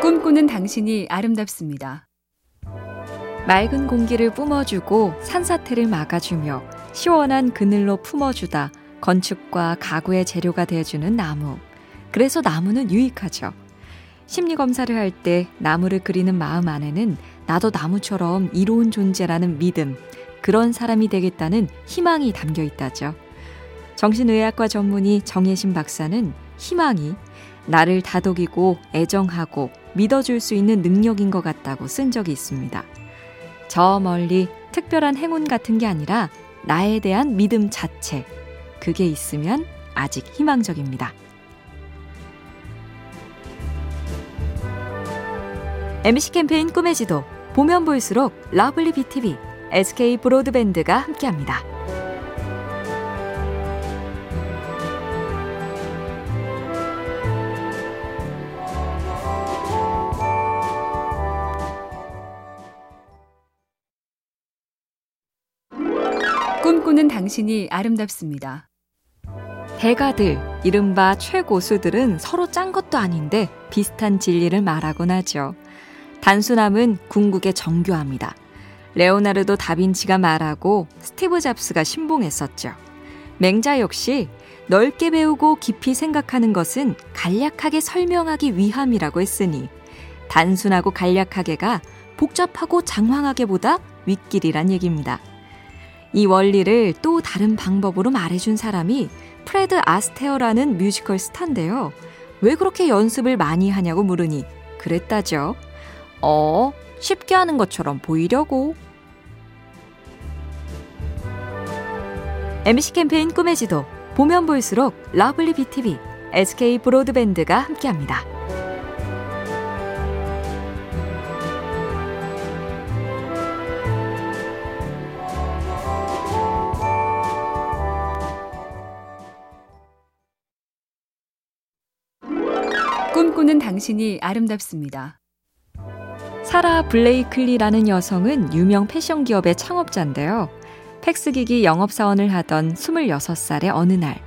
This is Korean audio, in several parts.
꿈꾸는 당신이 아름답습니다. 맑은 공기를 뿜어주고 산사태를 막아주며 시원한 그늘로 품어주다 건축과 가구의 재료가 되어주는 나무. 그래서 나무는 유익하죠. 심리 검사를 할 때 나무를 그리는 마음 안에는 나도 나무처럼 이로운 존재라는 믿음, 그런 사람이 되겠다는 희망이 담겨 있다죠. 정신의학과 전문의 정예신 박사는 희망이 나를 다독이고 애정하고 믿어줄 수 있는 능력인 것 같다고 쓴 적이 있습니다. 저 멀리 특별한 행운 같은 게 아니라 나에 대한 믿음 자체. 그게 있으면 아직 희망적입니다. MC 캠페인 꿈의 지도 보면 볼수록 lovely BTV, SK 브로드밴드가 함께합니다. 꿈꾸는 당신이 아름답습니다. 대가들, 이른바 최고수들은 서로 짠 것도 아닌데 비슷한 진리를 말하곤 하죠. 단순함은 궁극의 정교합니다. 레오나르도 다빈치가 말하고 스티브 잡스가 신봉했었죠. 맹자 역시 넓게 배우고 깊이 생각하는 것은 간략하게 설명하기 위함이라고 했으니 단순하고 간략하게가 복잡하고 장황하게보다 윗길이란 얘기입니다. 이 원리를 또 다른 방법으로 말해준 사람이 프레드 아스테어라는 뮤지컬 스타인데요. 왜 그렇게 연습을 많이 하냐고 물으니 그랬다죠. 어, 쉽게 하는 것처럼 보이려고. MC 캠페인 꿈의 지도 보면 볼수록 lovely BTV, SK 브로드밴드가 함께합니다. 꿈꾸는 당신이 아름답습니다. 사라 블레이클리라는 여성은 유명 패션 기업의 창업자인데요. 팩스기기 영업사원을 하던 26살의 어느 날,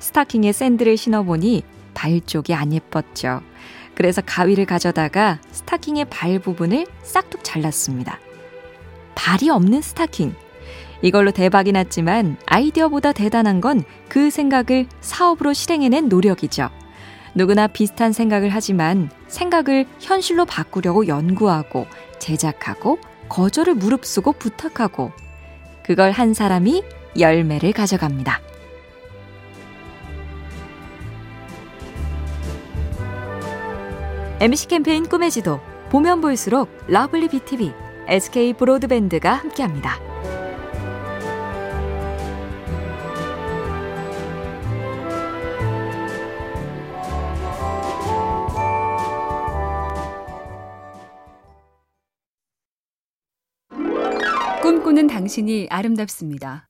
스타킹에 샌들을 신어보니 발 쪽이 안 예뻤죠. 그래서 가위를 가져다가 스타킹의 발 부분을 싹둑 잘랐습니다. 발이 없는 스타킹. 이걸로 대박이 났지만 아이디어보다 대단한 건 그 생각을 사업으로 실행해낸 노력이죠. 누구나 비슷한 생각을 하지만 생각을 현실로 바꾸려고 연구하고 제작하고 거절을 무릅쓰고 부탁하고 그걸 한 사람이 열매를 가져갑니다. MC 캠페인 꿈의 지도 보면 볼수록 lovely BTV, SK 브로드밴드가 함께합니다. 꿈꾸는 당신이 아름답습니다.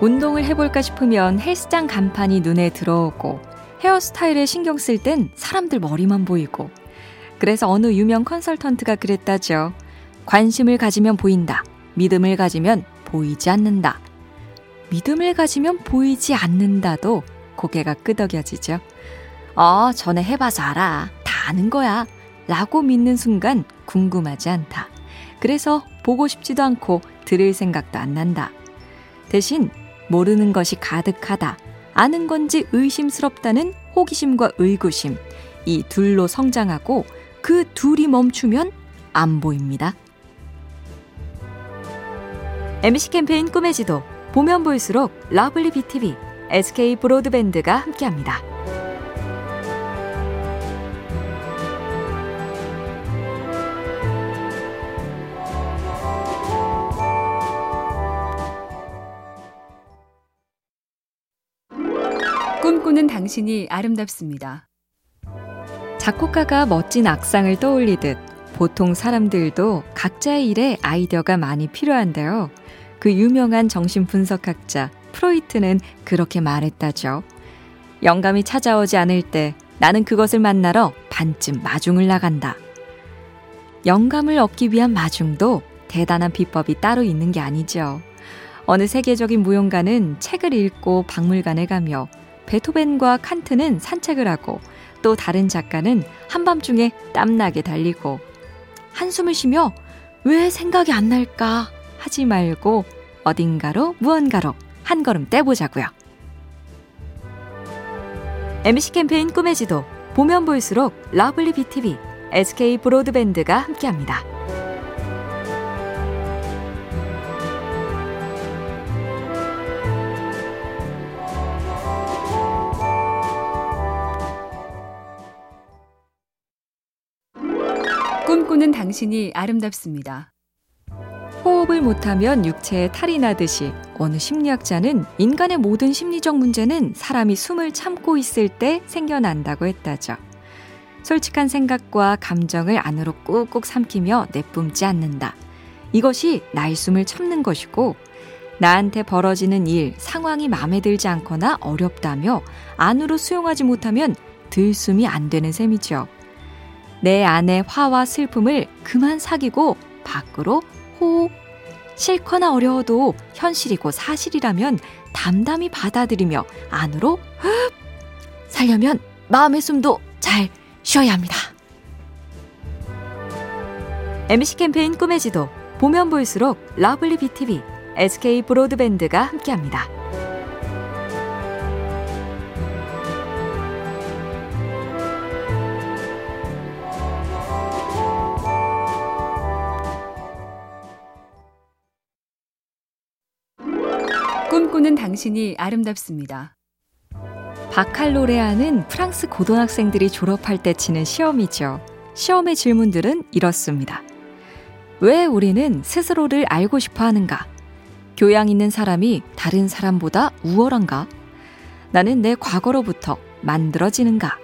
운동을 해볼까 싶으면 헬스장 간판이 눈에 들어오고 헤어스타일에 신경 쓸 땐 사람들 머리만 보이고 그래서 어느 유명 컨설턴트가 그랬다죠. 관심을 가지면 보인다. 믿음을 가지면 보이지 않는다. 믿음을 가지면 보이지 않는다도 고개가 끄덕여지죠. 어, 전에 해봐서 알아. 다 아는 거야. 라고 믿는 순간 궁금하지 않다. 그래서 보고 싶지도 않고 들을 생각도 안 난다. 대신 모르는 것이 가득하다. 아는 건지 의심스럽다는 호기심과 의구심. 이 둘로 성장하고 그 둘이 멈추면 안 보입니다. MC 캠페인 꿈의 지도 보면 볼수록 lovely BTV, SK 브로드밴드가 함께합니다. 꿈꾸는 당신이 아름답습니다. 작곡가가 멋진 악상을 떠올리듯 보통 사람들도 각자의 일에 아이디어가 많이 필요한데요. 그 유명한 정신분석학자 프로이트는 그렇게 말했다죠. 영감이 찾아오지 않을 때 나는 그것을 만나러 반쯤 마중을 나간다. 영감을 얻기 위한 마중도 대단한 비법이 따로 있는 게 아니죠. 어느 세계적인 무용가는 책을 읽고 박물관에 가며 베토벤과 칸트는 산책을 하고 또 다른 작가는 한밤중에 땀나게 달리고 한숨을 쉬며 왜 생각이 안 날까 하지 말고 어딘가로 무언가로 한 걸음 떼보자고요. MC 캠페인 꿈의 지도 보면 볼수록 lovely BTV, SK 브로드밴드가 함께합니다. 꿈꾸는 당신이 아름답습니다. 호흡을 못하면 육체에 탈이 나듯이 어느 심리학자는 인간의 모든 심리적 문제는 사람이 숨을 참고 있을 때 생겨난다고 했다죠. 솔직한 생각과 감정을 안으로 꾹꾹 삼키며 내뿜지 않는다. 이것이 나의 숨을 참는 것이고, 나한테 벌어지는 일, 상황이 마음에 들지 않거나 어렵다며 안으로 수용하지 못하면 들숨이 안 되는 셈이죠. 내 안의 화와 슬픔을 그만 사귀고 밖으로 호. 싫거나 어려워도 현실이고 사실이라면 담담히 받아들이며 안으로 흡. 살려면 마음의 숨도 잘 쉬어야 합니다. MC 캠페인 꿈의 지도 보면 볼수록 lovely BTV, SK 브로드밴드가 함께합니다. 꿈꾸는 당신이 아름답습니다. 바칼로레아는 프랑스 고등학생들이 졸업할 때 치는 시험이죠. 시험의 질문들은 이렇습니다. 왜 우리는 스스로를 알고 싶어 하는가? 교양 있는 사람이 다른 사람보다 우월한가? 나는 내 과거로부터 만들어지는가?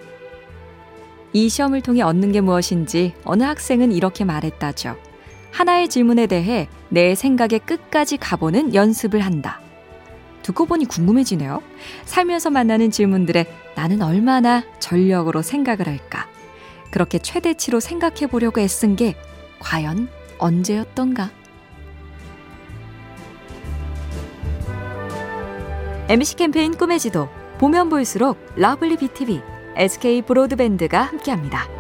이 시험을 통해 얻는 게 무엇인지 어느 학생은 이렇게 말했다죠. 하나의 질문에 대해 내 생각의 끝까지 가보는 연습을 한다. 듣고 보니 궁금해지네요. 살면서 만나는 질문들에 나는 얼마나 전력으로 생각을 할까? 그렇게 최대치로 생각해 보려고 애쓴 게 과연 언제였던가? MC 캠페인 꿈의 지도 보면 볼수록 lovely BTV, SK 브로드밴드가 함께합니다.